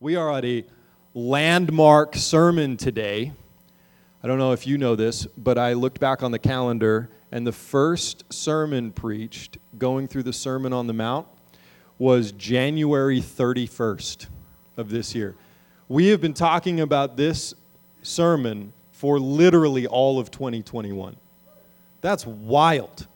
We are at a landmark sermon today. I don't know if you know this, but I looked back on the calendar, and the first sermon preached going through the Sermon on the Mount was January 31st of this year. We have been talking about this sermon for literally all of 2021. That's wild.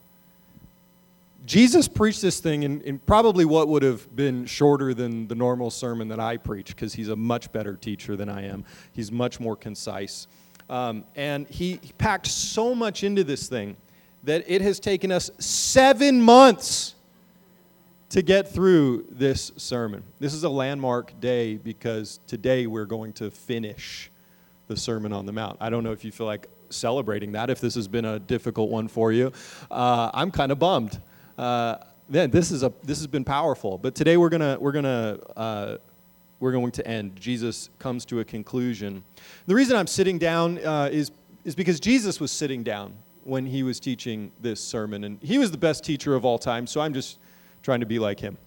Jesus preached this thing in, in, probably what would have been shorter than the normal sermon that I preach because he's a much better teacher than I am. He's much more concise. Um, and he, he packed so much into this thing that it has taken us seven months to get through this sermon. This is a landmark day because today we're going to finish the Sermon on the Mount. I don't know if you feel like celebrating that, if this has been a difficult one for you. Uh, I'm kind of bummed uh, man, this is a this has been powerful. But today we're gonna we're gonna uh, we're going to end. Jesus comes to a conclusion. The reason I'm sitting down uh, is is because Jesus was sitting down when he was teaching this sermon, and he was the best teacher of all time. So I'm just trying to be like him.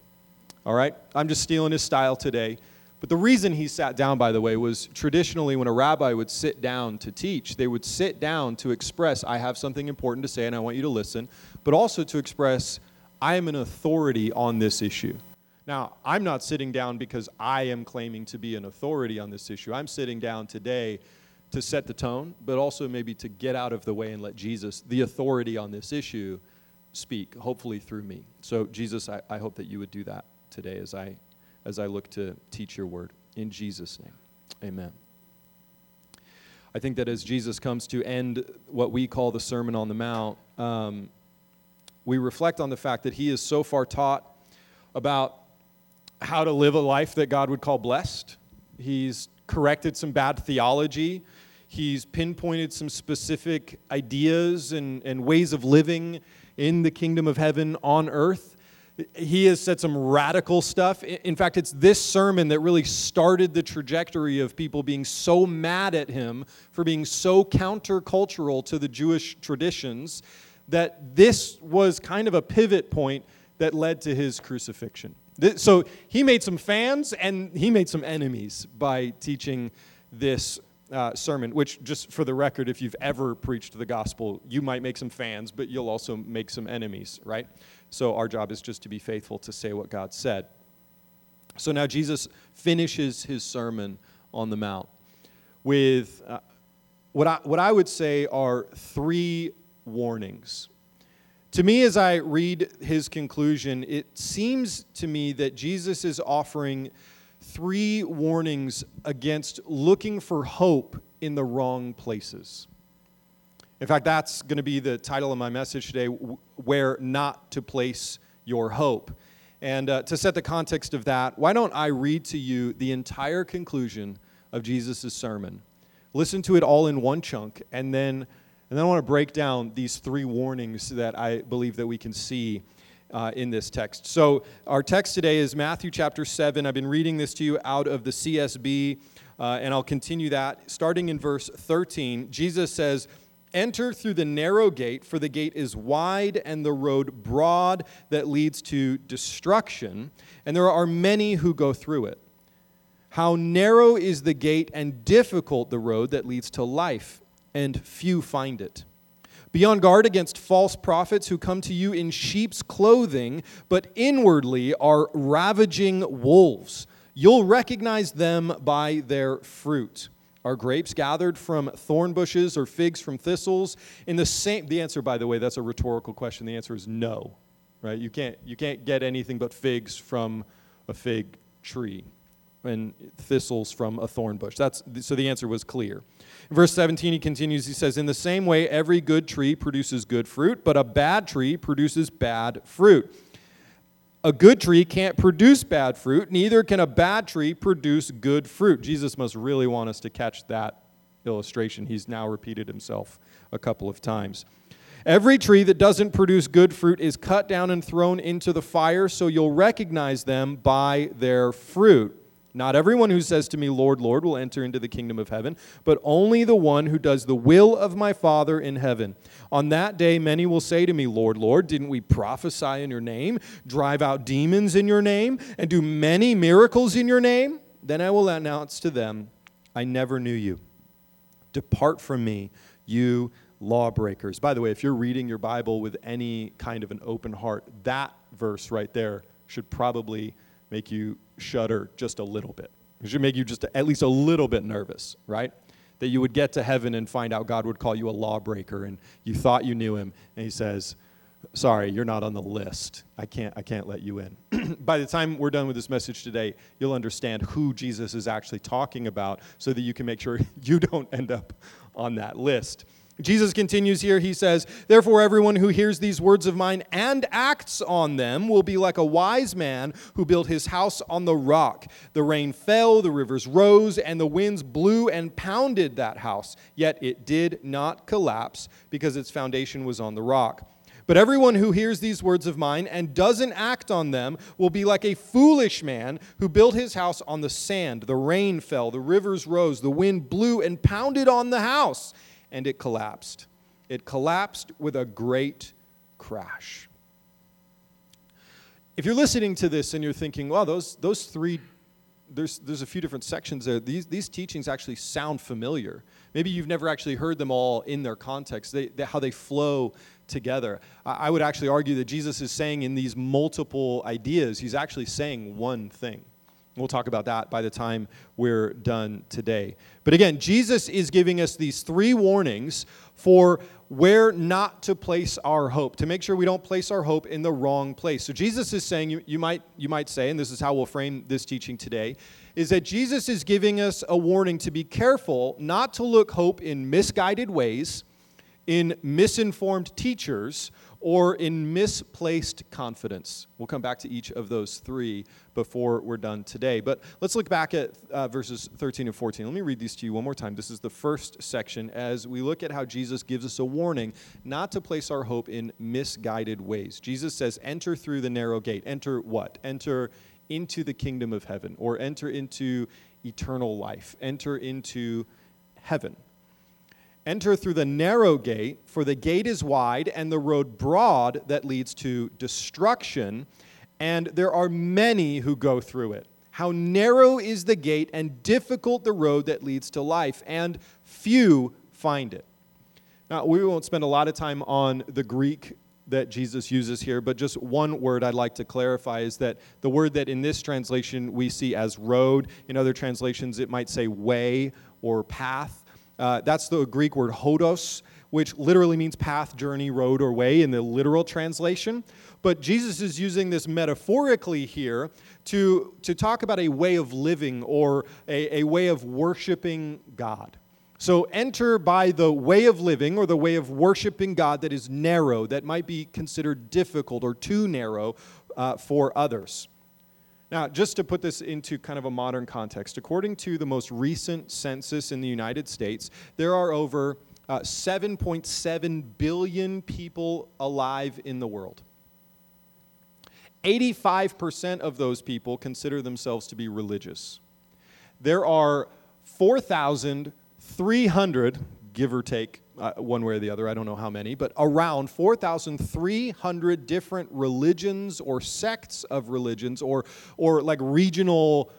All right, I'm just stealing his style today. But the reason he sat down, by the way, was traditionally when a rabbi would sit down to teach, they would sit down to express, I have something important to say and I want you to listen, but also to express, I am an authority on this issue. Now, I'm not sitting down because I am claiming to be an authority on this issue. I'm sitting down today to set the tone, but also maybe to get out of the way and let Jesus, the authority on this issue, speak, hopefully through me. So, Jesus, I, I hope that you would do that today as I as I look to teach your word. In Jesus' name, amen. I think that as Jesus comes to end what we call the Sermon on the Mount, um, we reflect on the fact that he is so far taught about how to live a life that God would call blessed. He's corrected some bad theology. He's pinpointed some specific ideas and, and ways of living in the kingdom of heaven on earth he has said some radical stuff. In fact, it's this sermon that really started the trajectory of people being so mad at him for being so countercultural to the Jewish traditions that this was kind of a pivot point that led to his crucifixion. So he made some fans and he made some enemies by teaching this uh, sermon, which, just for the record, if you've ever preached the gospel, you might make some fans, but you'll also make some enemies, right? So our job is just to be faithful to say what God said. So now Jesus finishes his sermon on the Mount with uh, what, I, what I would say are three warnings. To me, as I read his conclusion, it seems to me that Jesus is offering three warnings against looking for hope in the wrong places. In fact, that's going to be the title of my message today Where Not to Place Your Hope. And uh, to set the context of that, why don't I read to you the entire conclusion of Jesus' sermon? Listen to it all in one chunk, and then, and then I want to break down these three warnings that I believe that we can see uh, in this text. So, our text today is Matthew chapter 7. I've been reading this to you out of the CSB, uh, and I'll continue that. Starting in verse 13, Jesus says, Enter through the narrow gate, for the gate is wide and the road broad that leads to destruction, and there are many who go through it. How narrow is the gate and difficult the road that leads to life, and few find it. Be on guard against false prophets who come to you in sheep's clothing, but inwardly are ravaging wolves. You'll recognize them by their fruit. Are grapes gathered from thorn bushes or figs from thistles? In the same the answer by the way, that's a rhetorical question. The answer is no. Right? You can't you can't get anything but figs from a fig tree and thistles from a thorn bush. That's so the answer was clear. In verse 17 he continues he says in the same way every good tree produces good fruit, but a bad tree produces bad fruit. A good tree can't produce bad fruit, neither can a bad tree produce good fruit. Jesus must really want us to catch that illustration. He's now repeated himself a couple of times. Every tree that doesn't produce good fruit is cut down and thrown into the fire, so you'll recognize them by their fruit. Not everyone who says to me, Lord, Lord, will enter into the kingdom of heaven, but only the one who does the will of my Father in heaven. On that day, many will say to me, Lord, Lord, didn't we prophesy in your name, drive out demons in your name, and do many miracles in your name? Then I will announce to them, I never knew you. Depart from me, you lawbreakers. By the way, if you're reading your Bible with any kind of an open heart, that verse right there should probably make you shudder just a little bit. It should make you just at least a little bit nervous, right? That you would get to heaven and find out God would call you a lawbreaker and you thought you knew him and he says, sorry, you're not on the list. I can't, I can't let you in. By the time we're done with this message today, you'll understand who Jesus is actually talking about so that you can make sure you don't end up on that list. Jesus continues here. He says, Therefore, everyone who hears these words of mine and acts on them will be like a wise man who built his house on the rock. The rain fell, the rivers rose, and the winds blew and pounded that house. Yet it did not collapse because its foundation was on the rock. But everyone who hears these words of mine and doesn't act on them will be like a foolish man who built his house on the sand. The rain fell, the rivers rose, the wind blew and pounded on the house, and it collapsed. It collapsed with a great crash. If you're listening to this and you're thinking, well, those, those three, there's, there's a few different sections there, these, these teachings actually sound familiar. Maybe you've never actually heard them all in their context, they, they, how they flow together. I would actually argue that Jesus is saying in these multiple ideas, he's actually saying one thing. We'll talk about that by the time we're done today. But again, Jesus is giving us these three warnings for where not to place our hope, to make sure we don't place our hope in the wrong place. So Jesus is saying, you, you, might, you might say, and this is how we'll frame this teaching today, is that Jesus is giving us a warning to be careful not to look hope in misguided ways in misinformed teachers or in misplaced confidence. We'll come back to each of those three before we're done today. But let's look back at uh, verses 13 and 14. Let me read these to you one more time. This is the first section as we look at how Jesus gives us a warning not to place our hope in misguided ways. Jesus says, Enter through the narrow gate. Enter what? Enter into the kingdom of heaven, or enter into eternal life, enter into heaven. Enter through the narrow gate, for the gate is wide and the road broad that leads to destruction, and there are many who go through it. How narrow is the gate and difficult the road that leads to life, and few find it. Now, we won't spend a lot of time on the Greek that Jesus uses here, but just one word I'd like to clarify is that the word that in this translation we see as road, in other translations it might say way or path. Uh, that's the Greek word hodos, which literally means path, journey, road, or way in the literal translation. But Jesus is using this metaphorically here to, to talk about a way of living or a, a way of worshiping God. So enter by the way of living or the way of worshiping God that is narrow, that might be considered difficult or too narrow uh, for others. Now, just to put this into kind of a modern context, according to the most recent census in the United States, there are over uh, 7.7 billion people alive in the world. 85% of those people consider themselves to be religious. There are 4,300, give or take, uh, one way or the other, I don't know how many, but around 4,300 different religions or sects of religions or, or like regional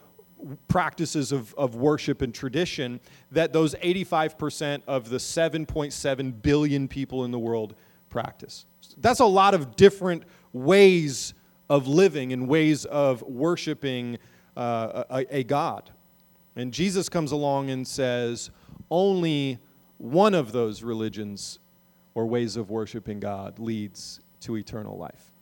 practices of, of worship and tradition that those 85% of the 7.7 billion people in the world practice. That's a lot of different ways of living and ways of worshiping uh, a, a God. And Jesus comes along and says, only one of those religions or ways of worshiping God leads to eternal life.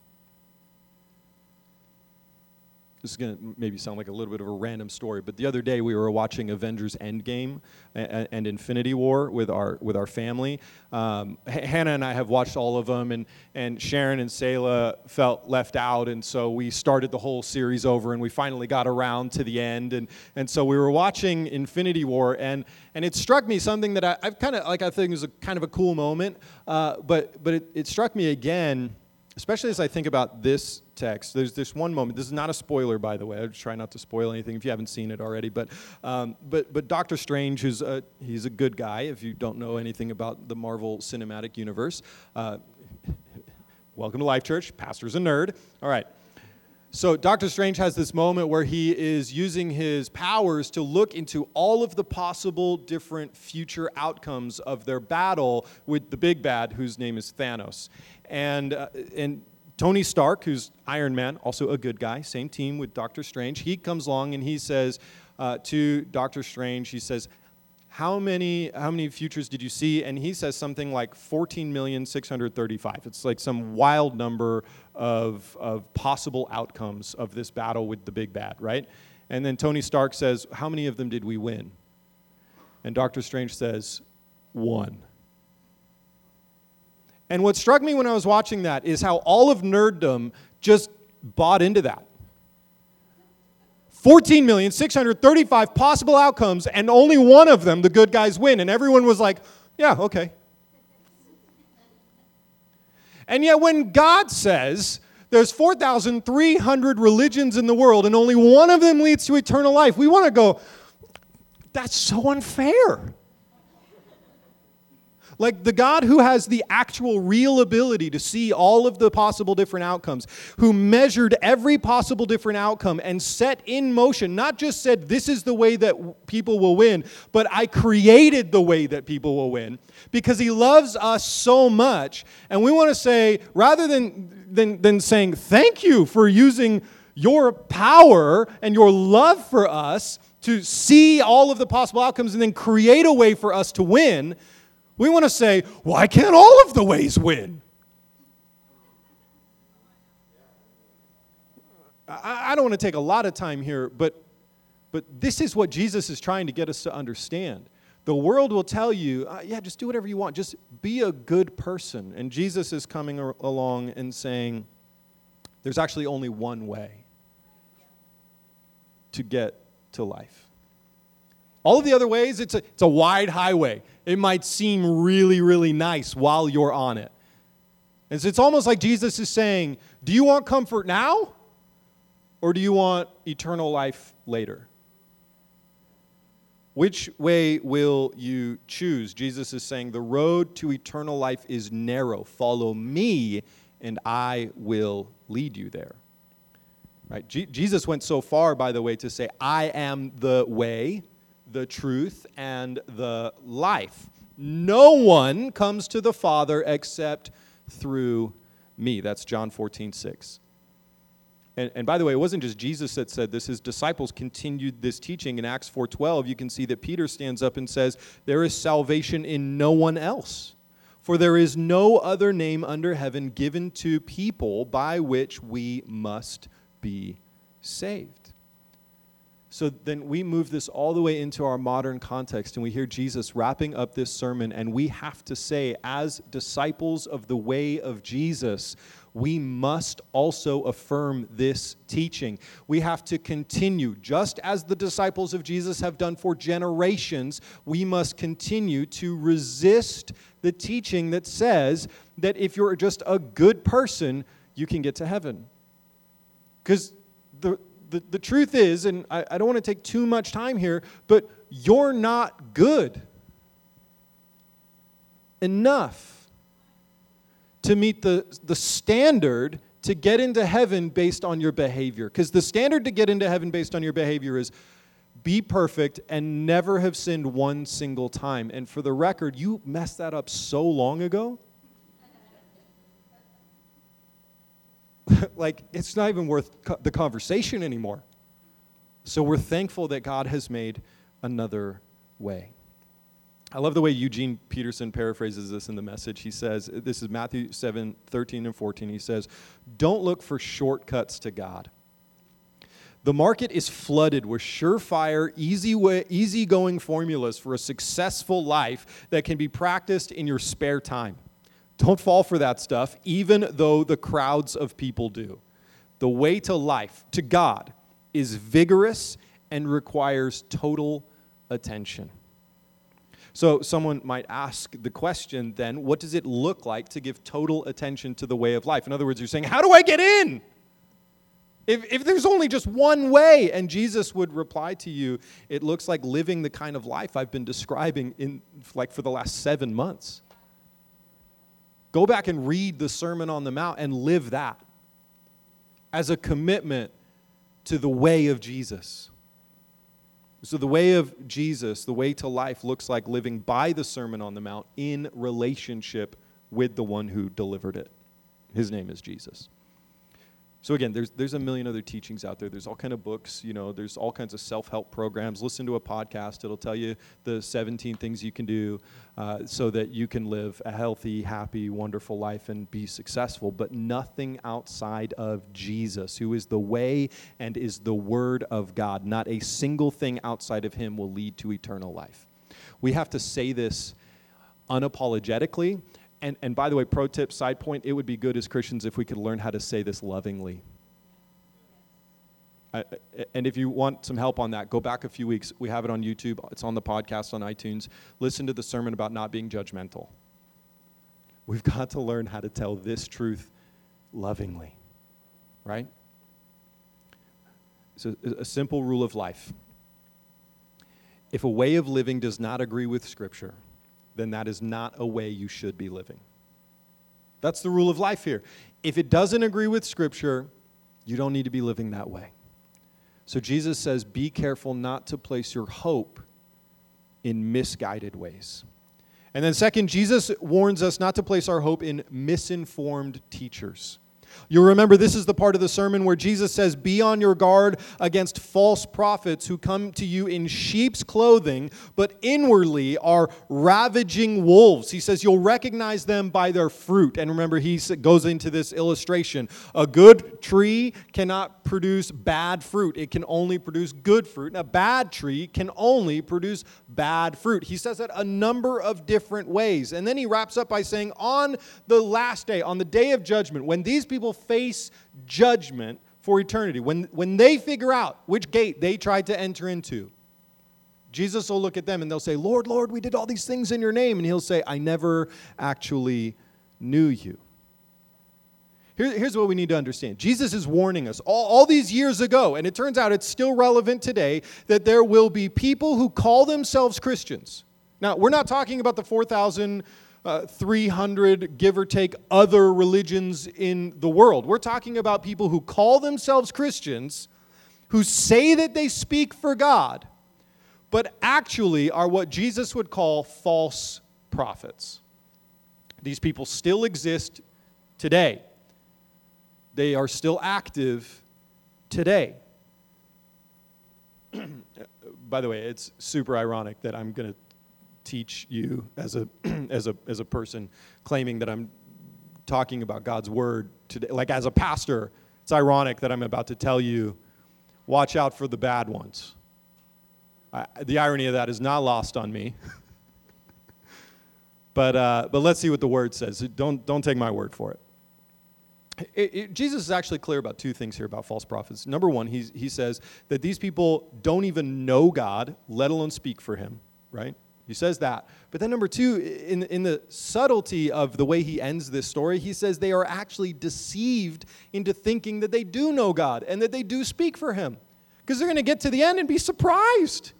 This is going to maybe sound like a little bit of a random story, but the other day we were watching Avengers Endgame and, Infinity War with our with our family. Um, Hannah and I have watched all of them, and and Sharon and Selah felt left out, and so we started the whole series over, and we finally got around to the end, and and so we were watching Infinity War, and and it struck me something that I, have kind of like I think was a kind of a cool moment, uh, but but it, it struck me again especially as I think about this text, there's this one moment. This is not a spoiler, by the way. I try not to spoil anything if you haven't seen it already. But, um, but, but Doctor Strange, who's a, he's a good guy. If you don't know anything about the Marvel Cinematic Universe, uh, welcome to Life Church. Pastor's a nerd. All right. So, Doctor Strange has this moment where he is using his powers to look into all of the possible different future outcomes of their battle with the big bad, whose name is Thanos. And, uh, and Tony Stark, who's Iron Man, also a good guy, same team with Doctor Strange, he comes along and he says uh, to Doctor Strange, he says, how many how many futures did you see? And he says something like 14,635 it's like some wild number of, of possible outcomes of this battle with the big bad right? And then tony stark says how many of them did we win? And dr strange says one and what struck me when i was watching that is how all of nerddom just bought into that 14,635 possible outcomes, and only one of them, the good guys win. And everyone was like, yeah, okay. And yet, when God says there's 4,300 religions in the world and only one of them leads to eternal life, we want to go, that's so unfair. Like the God who has the actual real ability to see all of the possible different outcomes, who measured every possible different outcome and set in motion, not just said, this is the way that people will win, but I created the way that people will win because he loves us so much. And we want to say, rather than, than, than saying, thank you for using your power and your love for us to see all of the possible outcomes and then create a way for us to win we want to say, why can't all of the ways win? I, don't want to take a lot of time here, but, but this is what Jesus is trying to get us to understand. The world will tell you, uh, yeah, just do whatever you want, just be a good person. And Jesus is coming ar- along and saying, there's actually only one way to get to life. All of the other ways, it's a, it's a wide highway. It might seem really, really nice while you're on it. And so it's almost like Jesus is saying, Do you want comfort now? Or do you want eternal life later? Which way will you choose? Jesus is saying, The road to eternal life is narrow. Follow me, and I will lead you there. Right? Je- Jesus went so far, by the way, to say, I am the way, the truth, and the life. No one comes to the Father except through me. That's John 14, 6. And, and, by the way, it wasn't just Jesus that said this. His disciples continued this teaching in Acts 4:12. You can see that Peter stands up and says, "There is salvation in no one else, for there is no other name under heaven given to people by which we must be saved." So then we move this all the way into our modern context, and we hear Jesus wrapping up this sermon, and we have to say, as disciples of the way of Jesus, we must also affirm this teaching. We have to continue, just as the disciples of Jesus have done for generations, we must continue to resist the teaching that says that if you're just a good person, you can get to heaven. Because the, the, the truth is, and I, I don't want to take too much time here, but you're not good enough to meet the, the standard to get into heaven based on your behavior. Because the standard to get into heaven based on your behavior is be perfect and never have sinned one single time. And for the record, you messed that up so long ago. like it's not even worth the conversation anymore. So we're thankful that God has made another way. I love the way Eugene Peterson paraphrases this in the message. He says, this is Matthew 7 13 and 14. He says, Don't look for shortcuts to God. The market is flooded with surefire, easy way, easygoing formulas for a successful life that can be practiced in your spare time. Don't fall for that stuff, even though the crowds of people do. The way to life, to God, is vigorous and requires total attention. So, someone might ask the question then, what does it look like to give total attention to the way of life? In other words, you're saying, how do I get in? If, if there's only just one way, and Jesus would reply to you, it looks like living the kind of life I've been describing in like for the last seven months. Go back and read the Sermon on the Mount and live that. as a commitment to the way of Jesus. So, the way of Jesus, the way to life, looks like living by the Sermon on the Mount in relationship with the one who delivered it. His name is Jesus. So again, there's there's a million other teachings out there. There's all kind of books, you know, there's all kinds of self-help programs. Listen to a podcast. It'll tell you the 17 things you can do uh, so that you can live a healthy, happy, wonderful life and be successful, but nothing outside of Jesus, who is the way and is the word of God. Not a single thing outside of him will lead to eternal life. We have to say this unapologetically and, and by the way, pro tip, side point, it would be good as Christians if we could learn how to say this lovingly. I, and if you want some help on that, go back a few weeks. We have it on YouTube, it's on the podcast on iTunes. Listen to the sermon about not being judgmental. We've got to learn how to tell this truth lovingly, right? So, a simple rule of life. If a way of living does not agree with Scripture, then that is not a way you should be living. That's the rule of life here. If it doesn't agree with Scripture, you don't need to be living that way. So Jesus says, be careful not to place your hope in misguided ways. And then, second, Jesus warns us not to place our hope in misinformed teachers. You'll remember this is the part of the sermon where Jesus says, Be on your guard against false prophets who come to you in sheep's clothing, but inwardly are ravaging wolves. He says, You'll recognize them by their fruit. And remember, he goes into this illustration. A good tree cannot produce bad fruit, it can only produce good fruit. And a bad tree can only produce bad fruit. He says that a number of different ways. And then he wraps up by saying, On the last day, on the day of judgment, when these people people face judgment for eternity, when, when they figure out which gate they tried to enter into, Jesus will look at them and they'll say, Lord, Lord, we did all these things in your name. And he'll say, I never actually knew you. Here, here's what we need to understand Jesus is warning us all, all these years ago, and it turns out it's still relevant today, that there will be people who call themselves Christians. Now, we're not talking about the 4,000 uh, 300, give or take, other religions in the world. We're talking about people who call themselves Christians, who say that they speak for God, but actually are what Jesus would call false prophets. These people still exist today, they are still active today. By the way, it's super ironic that I'm going to teach you as a as a as a person claiming that I'm talking about God's word today. Like as a pastor it's ironic that I'm about to tell you watch out for the bad ones. I, the irony of that is not lost on me. But uh, but let's see what the word says. Don't don't take my word for it. It, it, Jesus is actually clear about two things here about false prophets. Number one, he, he says that these people don't even know God, let alone speak for him, right? He says that. But then, number two, in, in the subtlety of the way he ends this story, he says they are actually deceived into thinking that they do know God and that they do speak for him. Because they're going to get to the end and be surprised.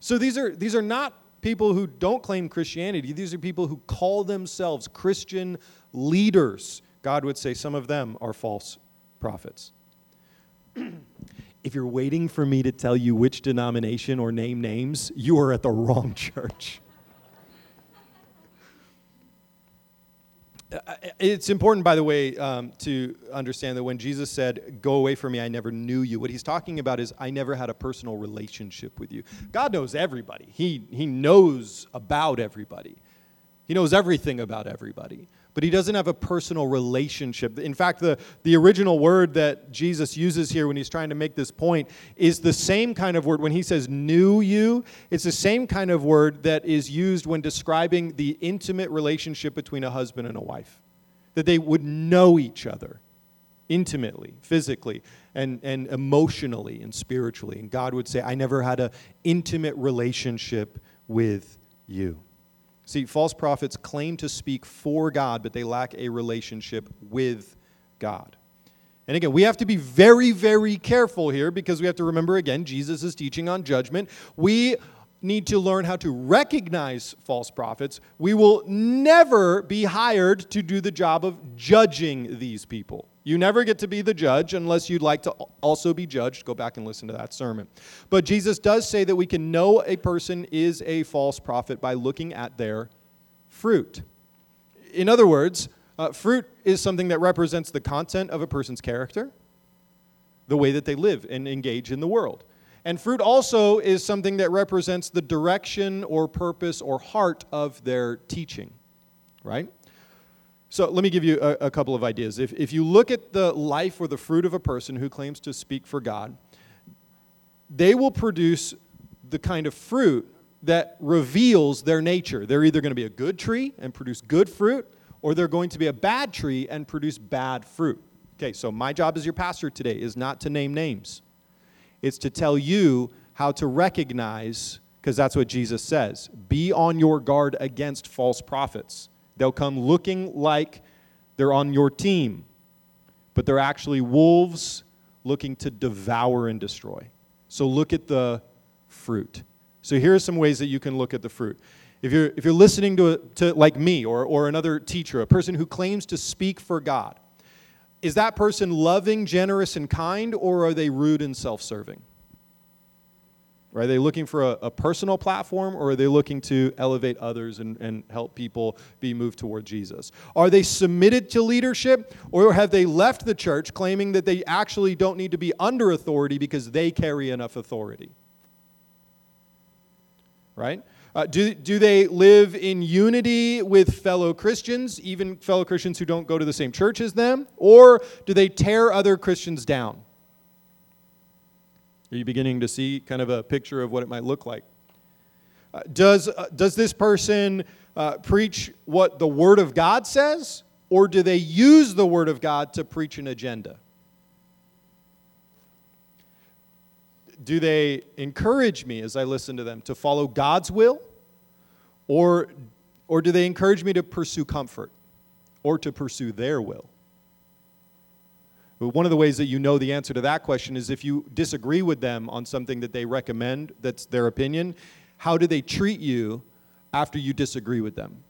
So these are, these are not people who don't claim Christianity, these are people who call themselves Christian leaders. God would say some of them are false prophets. if you're waiting for me to tell you which denomination or name names, you are at the wrong church. Uh, uh, it's important, by the way, um, to understand that when Jesus said, Go away from me, I never knew you, what he's talking about is, I never had a personal relationship with you. God knows everybody, He, he knows about everybody, He knows everything about everybody but he doesn't have a personal relationship. In fact, the, the original word that Jesus uses here when he's trying to make this point is the same kind of word. When he says knew you, it's the same kind of word that is used when describing the intimate relationship between a husband and a wife. That they would know each other intimately, physically, and, and emotionally and spiritually. And God would say, I never had an intimate relationship with you. See, false prophets claim to speak for God, but they lack a relationship with God. And again, we have to be very, very careful here because we have to remember again, Jesus is teaching on judgment. We need to learn how to recognize false prophets, we will never be hired to do the job of judging these people. You never get to be the judge unless you'd like to also be judged. Go back and listen to that sermon. But Jesus does say that we can know a person is a false prophet by looking at their fruit. In other words, uh, fruit is something that represents the content of a person's character, the way that they live and engage in the world. And fruit also is something that represents the direction or purpose or heart of their teaching, right? So let me give you a, a, couple of ideas. If, if you look at the life or the fruit of a person who claims to speak for God, they will produce the kind of fruit that reveals their nature. They're either going to be a good tree and produce good fruit, or they're going to be a bad tree and produce bad fruit. Okay, so my job as your pastor today is not to name names. It's to tell you how to recognize, because that's what Jesus says be on your guard against false prophets. They'll come looking like they're on your team, but they're actually wolves looking to devour and destroy. So look at the fruit. So here are some ways that you can look at the fruit. If you're, if you're listening to, to like me or, or another teacher, a person who claims to speak for God, is that person loving, generous, and kind, or are they rude and self serving? Are they looking for a, a, personal platform, or are they looking to elevate others and, and help people be moved toward Jesus? Are they submitted to leadership, or have they left the church claiming that they actually don't need to be under authority because they carry enough authority? Right? Uh, do, do they live in unity with fellow Christians, even fellow Christians who don't go to the same church as them? Or do they tear other Christians down? Are you beginning to see kind of a picture of what it might look like? Uh, does, uh, does this person uh, preach what the Word of God says, or do they use the Word of God to preach an agenda? Do they encourage me as I listen to them to follow God's will? Or, or do they encourage me to pursue comfort or to pursue their will? But one of the ways that you know the answer to that question is if you disagree with them on something that they recommend that's their opinion, how do they treat you after you disagree with them?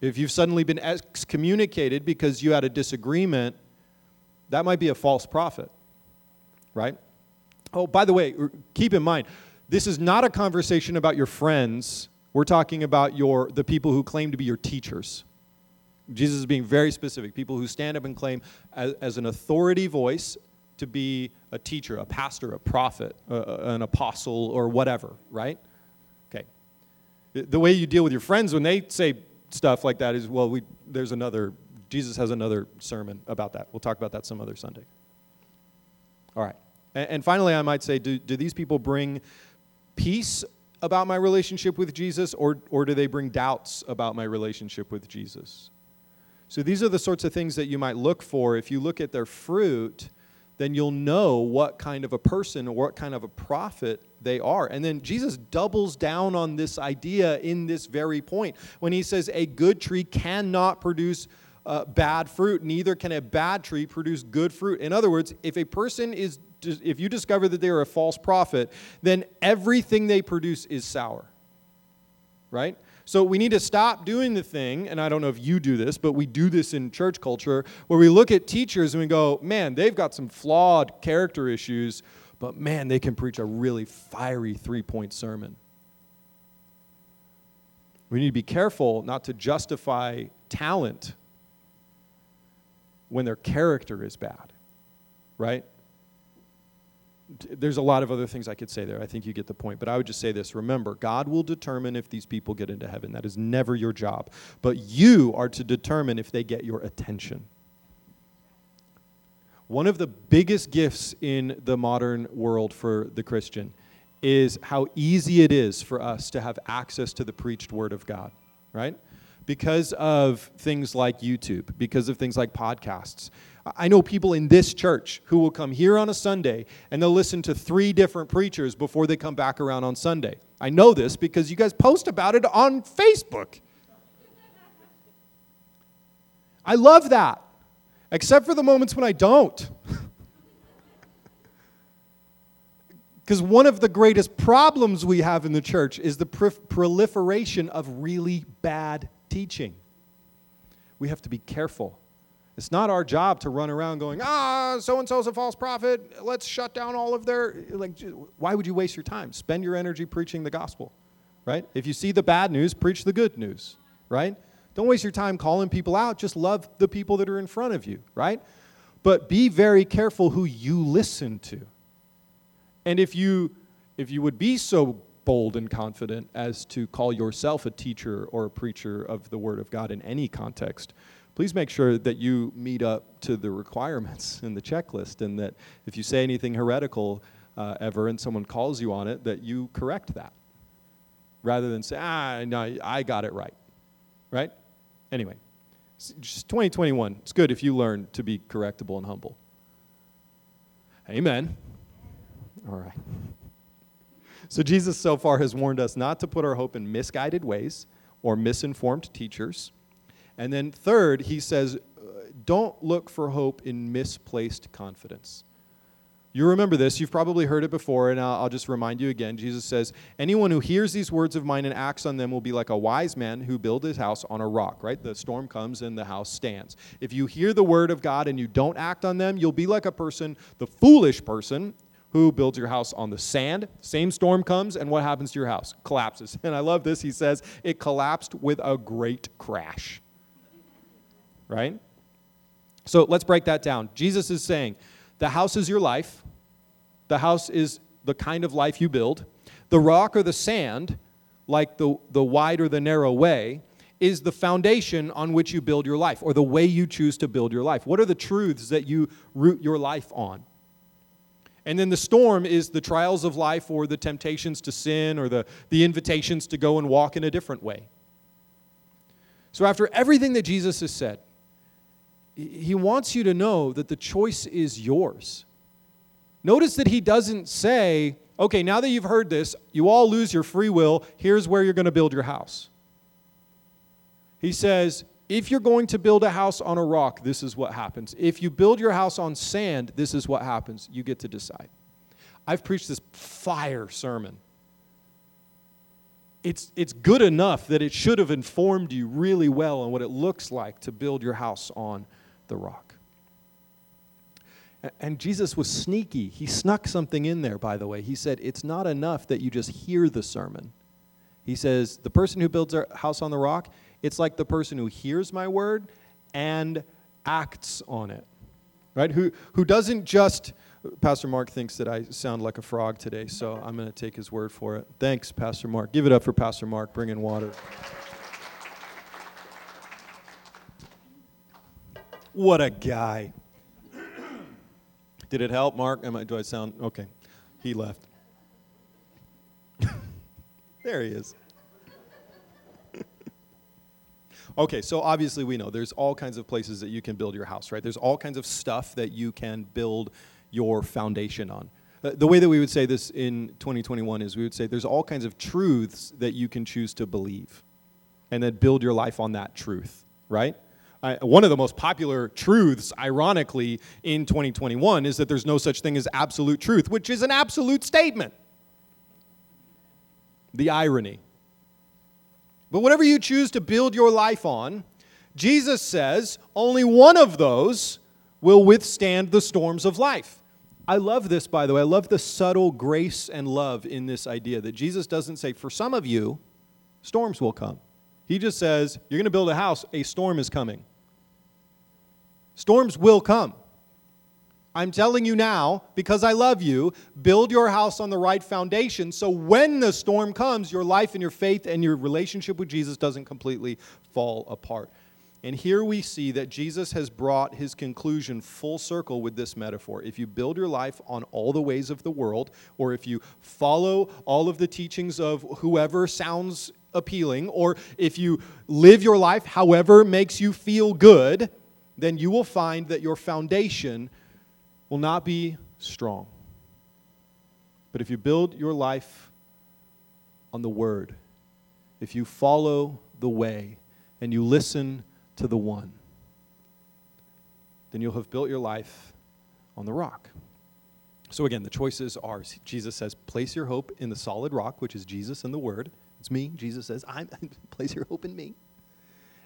If you've suddenly been excommunicated because you had a disagreement, that might be a false prophet, right? Oh, by the way, keep in mind, this is not a conversation about your friends. We're talking about your, the people who claim to be your teachers. Jesus is being very specific. People who stand up and claim as, as an authority voice to be a teacher, a pastor, a prophet, an apostle, or whatever, right? Okay. The way you deal with your friends when they say stuff like that is, well, we, there's another, Jesus has another sermon about that. We'll talk about that some other Sunday. All right. And, finally, I might say, do, do these people bring peace about my relationship with Jesus, or, or do they bring doubts about my relationship with Jesus? So these are the sorts of things that you might look for. If you look at their fruit, then you'll know what kind of a person or what kind of a prophet they are. And then Jesus doubles down on this idea in this very point when he says, A good tree cannot produce uh, bad fruit, neither can a bad tree produce good fruit. In other words, if a person is if you discover that they are a false prophet, then everything they produce is sour. Right? So we need to stop doing the thing, and I don't know if you do this, but we do this in church culture, where we look at teachers and we go, man, they've got some flawed character issues, but man, they can preach a really fiery three point sermon. We need to be careful not to justify talent when their character is bad, right? There's a lot of other things I could say there. I think you get the point. But I would just say this remember, God will determine if these people get into heaven. That is never your job. But you are to determine if they get your attention. One of the biggest gifts in the modern world for the Christian is how easy it is for us to have access to the preached word of God, right? Because of things like YouTube, because of things like podcasts, I know people in this church who will come here on a Sunday and they'll listen to three different preachers before they come back around on Sunday. I know this because you guys post about it on Facebook. I love that, except for the moments when I don't. Because one of the greatest problems we have in the church is the proliferation of really bad teaching. We have to be careful. It's not our job to run around going, ah, so and so's a false prophet. Let's shut down all of their. Like, why would you waste your time? Spend your energy preaching the gospel, right? If you see the bad news, preach the good news, right? Don't waste your time calling people out. Just love the people that are in front of you, right? But be very careful who you listen to. And if you if you would be so bold and confident as to call yourself a teacher or a preacher of the word of God in any context, please make sure that you meet up to the requirements in the checklist and that if you say anything heretical uh, ever and someone calls you on it, that you correct that rather than say, ah, no, I got it right. Right? Anyway, just 2021. It's good if you learn to be correctable and humble. Amen. All right. So, Jesus so far has warned us not to put our hope in misguided ways or misinformed teachers. And then, third, he says, uh, don't look for hope in misplaced confidence. You remember this. You've probably heard it before, and I'll, I'll, just remind you again. Jesus says, Anyone who hears these words of mine and acts on them will be like a wise man who built his house on a rock, right? The storm comes and the house stands. If you hear the word of God and you don't act on them, you'll be like a person, the foolish person, who builds your house on the sand. Same storm comes, and what happens to your house? Collapses. And I love this. He says, It collapsed with a great crash. Right? So let's break that down. Jesus is saying, the house is your life. The house is the kind of life you build. The rock or the sand, like the, the wide or the narrow way, is the foundation on which you build your life or the way you choose to build your life. What are the truths that you root your life on? And then the storm is the trials of life or the temptations to sin or the, the invitations to go and walk in a different way. So, after everything that Jesus has said, he wants you to know that the choice is yours. Notice that he doesn't say, okay, now that you've heard this, you all lose your free will. Here's where you're going to build your house. He says, if you're going to build a house on a rock, this is what happens. If you build your house on sand, this is what happens. You get to decide. I've preached this fire sermon. It's, it's good enough that it should have informed you really well on what it looks like to build your house on the rock. And Jesus was sneaky. He snuck something in there, by the way. He said, It's not enough that you just hear the sermon. He says, The person who builds a house on the rock, it's like the person who hears my word and acts on it. Right? Who, who doesn't just. Pastor Mark thinks that I sound like a frog today, so I'm going to take his word for it. Thanks, Pastor Mark. Give it up for Pastor Mark bringing water. What a guy. Did it help, Mark? Am I, do I sound okay? He left. there he is. okay, so obviously we know there's all kinds of places that you can build your house, right? There's all kinds of stuff that you can build your foundation on. Uh, the way that we would say this in 2021 is we would say there's all kinds of truths that you can choose to believe and then build your life on that truth, right? One of the most popular truths, ironically, in 2021 is that there's no such thing as absolute truth, which is an absolute statement. The irony. But whatever you choose to build your life on, Jesus says only one of those will withstand the storms of life. I love this, by the way. I love the subtle grace and love in this idea that Jesus doesn't say, for some of you, storms will come. He just says, You're going to build a house, a storm is coming. Storms will come. I'm telling you now, because I love you, build your house on the right foundation so when the storm comes, your life and your faith and your relationship with Jesus doesn't completely fall apart. And here we see that Jesus has brought his conclusion full circle with this metaphor. If you build your life on all the ways of the world, or if you follow all of the teachings of whoever sounds appealing, or if you live your life however makes you feel good, then you will find that your foundation will not be strong. But if you build your life on the Word, if you follow the way and you listen to the one, then you'll have built your life on the rock. So again, the choices are Jesus says, place your hope in the solid rock, which is Jesus and the Word. It's me. Jesus says, I'm, place your hope in me.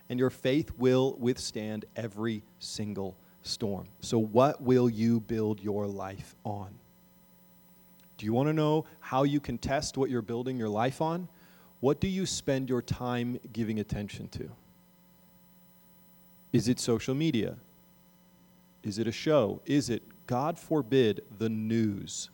And your faith will withstand every single storm. So, what will you build your life on? Do you want to know how you can test what you're building your life on? What do you spend your time giving attention to? Is it social media? Is it a show? Is it, God forbid, the news?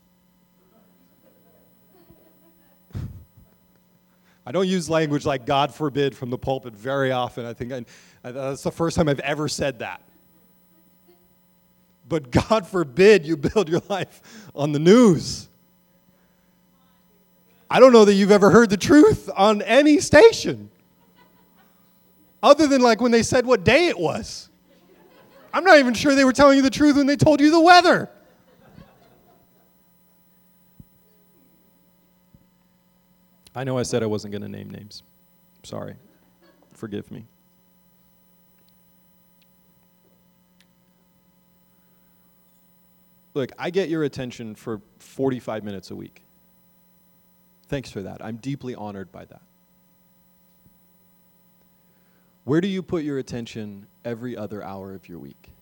I don't use language like God forbid from the pulpit very often. I think I, that's the first time I've ever said that. But God forbid you build your life on the news. I don't know that you've ever heard the truth on any station, other than like when they said what day it was. I'm not even sure they were telling you the truth when they told you the weather. I know I said I wasn't going to name names. Sorry. Forgive me. Look, I get your attention for 45 minutes a week. Thanks for that. I'm deeply honored by that. Where do you put your attention every other hour of your week?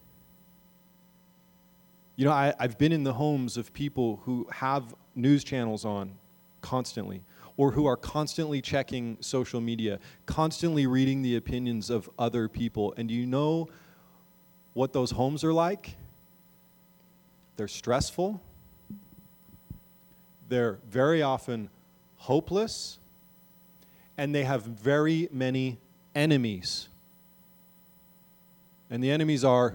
You know, I, have been in the homes of people who have news channels on constantly, or who are constantly checking social media, constantly reading the opinions of other people. And you know what those homes are like? They're stressful, they're very often hopeless, and they have very many enemies. And the enemies are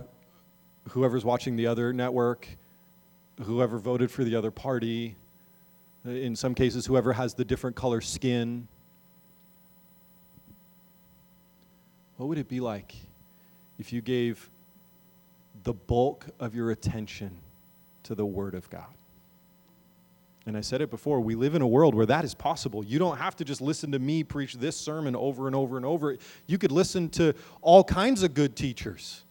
whoever's watching the other network, whoever voted for the other party, in some cases, whoever has the different color skin. What would it be like if you gave the bulk of your attention to the Word of God? And I said it before, we live in a world where that is possible. You don't have to just listen to me preach this sermon over and over and over. You could listen to all kinds of good teachers.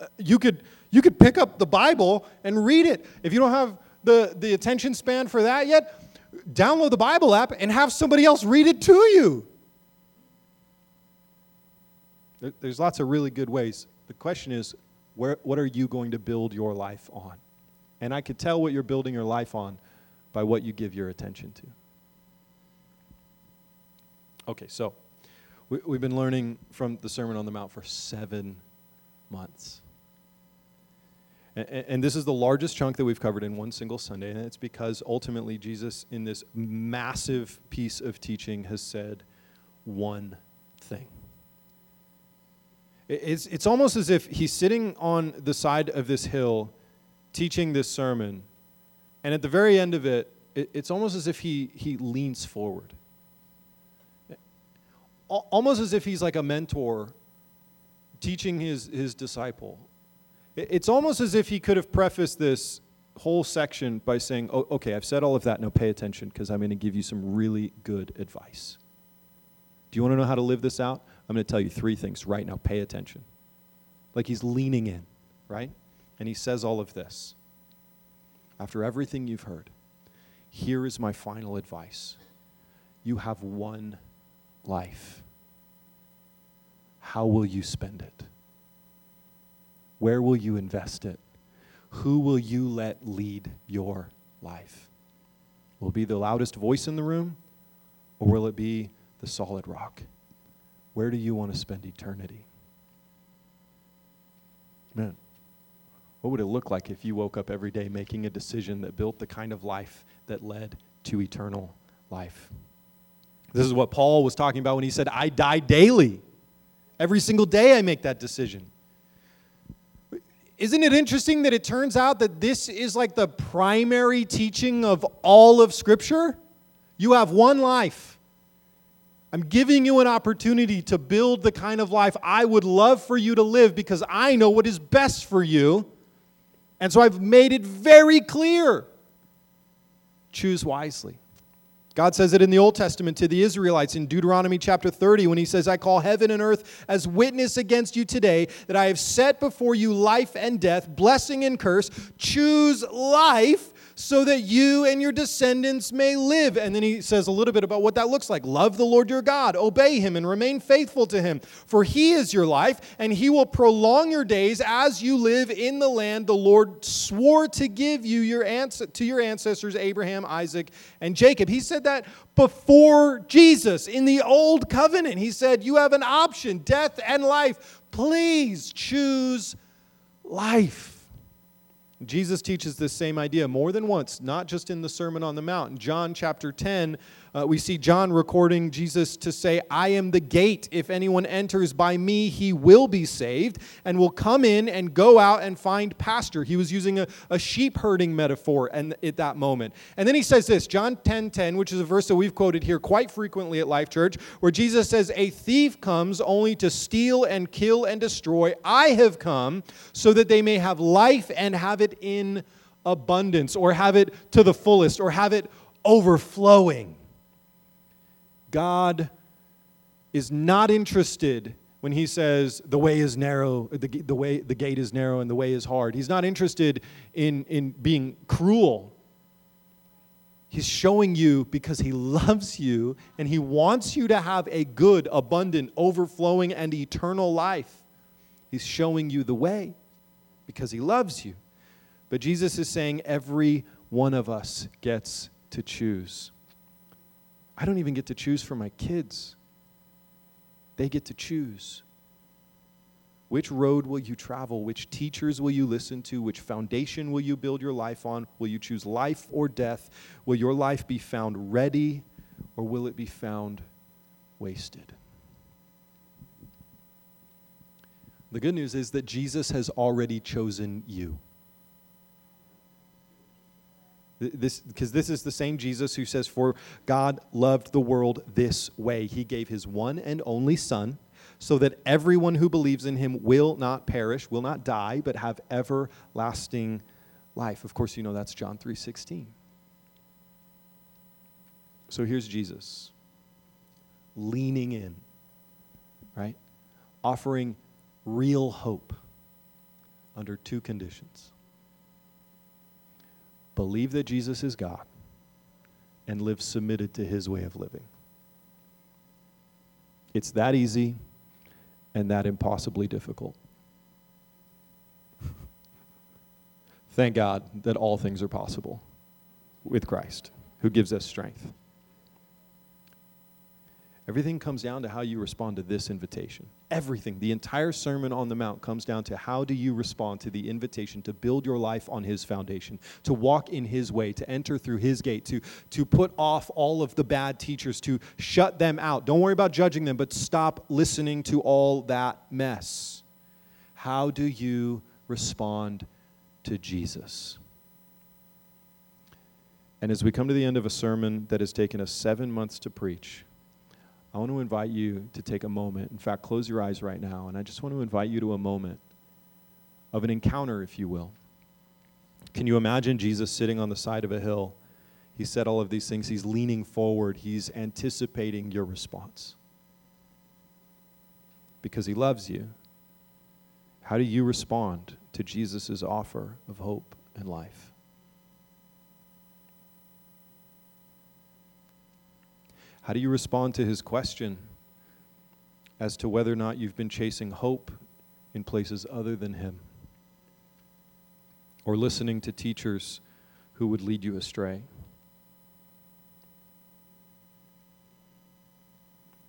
Uh, you could, you could pick up the Bible and read it. If you don't have the, the attention span for that yet, download the Bible app and have somebody else read it to you. There's lots of really good ways. The question is, where, what are you going to build your life on? And I could tell what you're building your life on by what you give your attention to. Okay, so we, we've been learning from the Sermon on the Mount for seven months. And, this is the largest chunk that we've covered in one single Sunday, and it's because ultimately Jesus, in this massive piece of teaching, has said one thing. It's, it's almost as if he's sitting on the side of this hill teaching this sermon, and at the very end of it it's almost as if he, he leans forward. Almost as if he's like a mentor teaching his, his disciple. It's almost as if he could have prefaced this whole section by saying, oh, okay, I've said all of that, now pay attention because I'm going to give you some really good advice. Do you want to know how to live this out? I'm going to tell you three things right now. Pay attention. Like he's leaning in, right? And he says all of this after everything you've heard, here is my final advice. You have one life. How will you spend it? Where will you invest it? Who will you let lead your life? Will it be the loudest voice in the room, or will it be the solid rock? Where do you want to spend eternity? Man. What would it look like if you woke up every day making a decision that built the kind of life that led to eternal life? This is what Paul was talking about when he said, I die daily. Every single day I make that decision. Isn't it interesting that it turns out that this is like the primary teaching of all of Scripture? You have one life. I'm giving you an opportunity to build the kind of life I would love for you to live because I know what is best for you. And so I've made it very clear choose wisely. God says it in the Old Testament to the Israelites in Deuteronomy chapter 30 when he says, I call heaven and earth as witness against you today that I have set before you life and death, blessing and curse. Choose life so that you and your descendants may live. And then he says a little bit about what that looks like. Love the Lord your God, obey him, and remain faithful to him. For he is your life, and he will prolong your days as you live in the land the Lord swore to give you your ans- to your ancestors, Abraham, Isaac, and Jacob. He said that before Jesus in the old covenant. He said, You have an option death and life. Please choose life. Jesus teaches this same idea more than once, not just in the Sermon on the Mount. In John chapter 10, uh, we see John recording Jesus to say, I am the gate. If anyone enters by me, he will be saved and will come in and go out and find pasture. He was using a, a sheep herding metaphor and, at that moment. And then he says this, John 10 10, which is a verse that we've quoted here quite frequently at Life Church, where Jesus says, A thief comes only to steal and kill and destroy. I have come so that they may have life and have it in abundance, or have it to the fullest, or have it overflowing. God is not interested when he says the way is narrow, the, the, way, the gate is narrow and the way is hard. He's not interested in, in being cruel. He's showing you because he loves you and he wants you to have a good, abundant, overflowing, and eternal life. He's showing you the way because he loves you. But Jesus is saying every one of us gets to choose. I don't even get to choose for my kids. They get to choose. Which road will you travel? Which teachers will you listen to? Which foundation will you build your life on? Will you choose life or death? Will your life be found ready or will it be found wasted? The good news is that Jesus has already chosen you. This because this is the same Jesus who says, "For God loved the world this way; He gave His one and only Son, so that everyone who believes in Him will not perish, will not die, but have everlasting life." Of course, you know that's John three sixteen. So here's Jesus, leaning in, right, offering real hope under two conditions believe that Jesus is God, and live submitted to his way of living. It's that easy and that impossibly difficult. Thank God that all things are possible with Christ, who gives us strength. Everything comes down to how you respond to this invitation. Everything, the entire Sermon on the Mount comes down to how do you respond to the invitation to build your life on His foundation, to walk in His way, to enter through His gate, to, to put off all of the bad teachers, to shut them out. Don't worry about judging them, but stop listening to all that mess. How do you respond to Jesus? And as we come to the end of a sermon that has taken us seven months to preach, I want to invite you to take a moment. In fact, close your eyes right now, and I just want to invite you to a moment of an encounter, if you will. Can you imagine Jesus sitting on the side of a hill? He said all of these things. He's leaning forward, he's anticipating your response because he loves you. How do you respond to Jesus' offer of hope and life? How do you respond to his question as to whether or not you've been chasing hope in places other than him? Or listening to teachers who would lead you astray?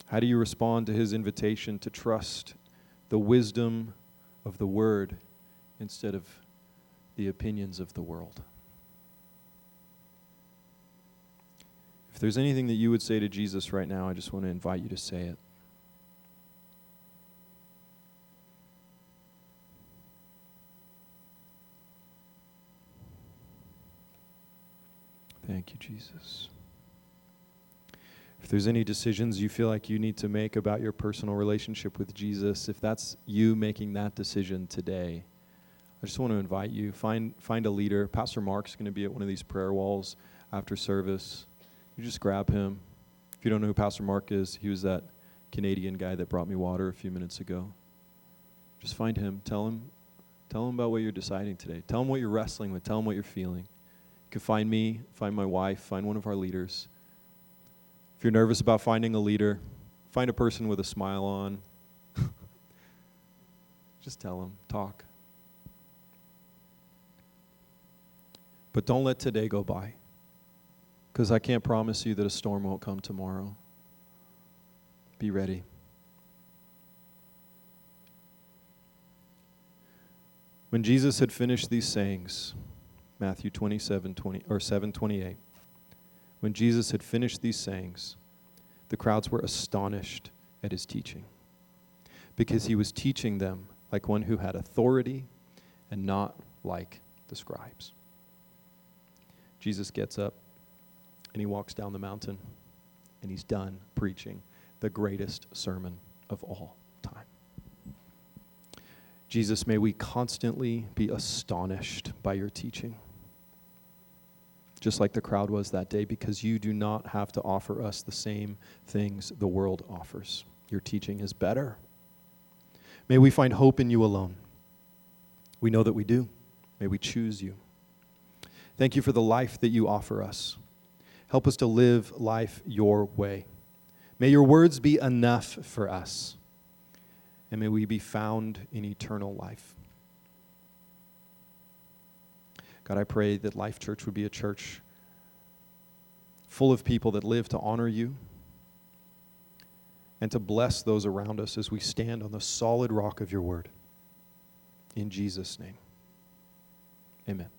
How do you respond to his invitation to trust the wisdom of the word instead of the opinions of the world? There's anything that you would say to Jesus right now, I just want to invite you to say it. Thank you, Jesus. If there's any decisions you feel like you need to make about your personal relationship with Jesus, if that's you making that decision today, I just want to invite you find find a leader. Pastor Mark's going to be at one of these prayer walls after service. You just grab him. If you don't know who Pastor Mark is, he was that Canadian guy that brought me water a few minutes ago. Just find him. Tell him, tell him about what you're deciding today. Tell him what you're wrestling with. Tell him what you're feeling. You can find me, find my wife, find one of our leaders. If you're nervous about finding a leader, find a person with a smile on. Just tell them, talk. But don't let today go by. Because I can't promise you that a storm won't come tomorrow. Be ready. When Jesus had finished these sayings, Matthew 27, 20, or 7, 28, when Jesus had finished these sayings, the crowds were astonished at his teaching because he was teaching them like one who had authority and not like the scribes. Jesus gets up and he walks down the mountain and he's done preaching the greatest sermon of all time. Jesus, may we constantly be astonished by your teaching, just like the crowd was that day, because you do not have to offer us the same things the world offers. Your teaching is better. May we find hope in you alone. We know that we do. May we choose you. Thank you for the life that you offer us. Help us to live life your way. May your words be enough for us and may we be found in eternal life. God, I pray that Life Church would be a church full of people that live to honor you and to bless those around us as we stand on the solid rock of your word. In Jesus' name, amen.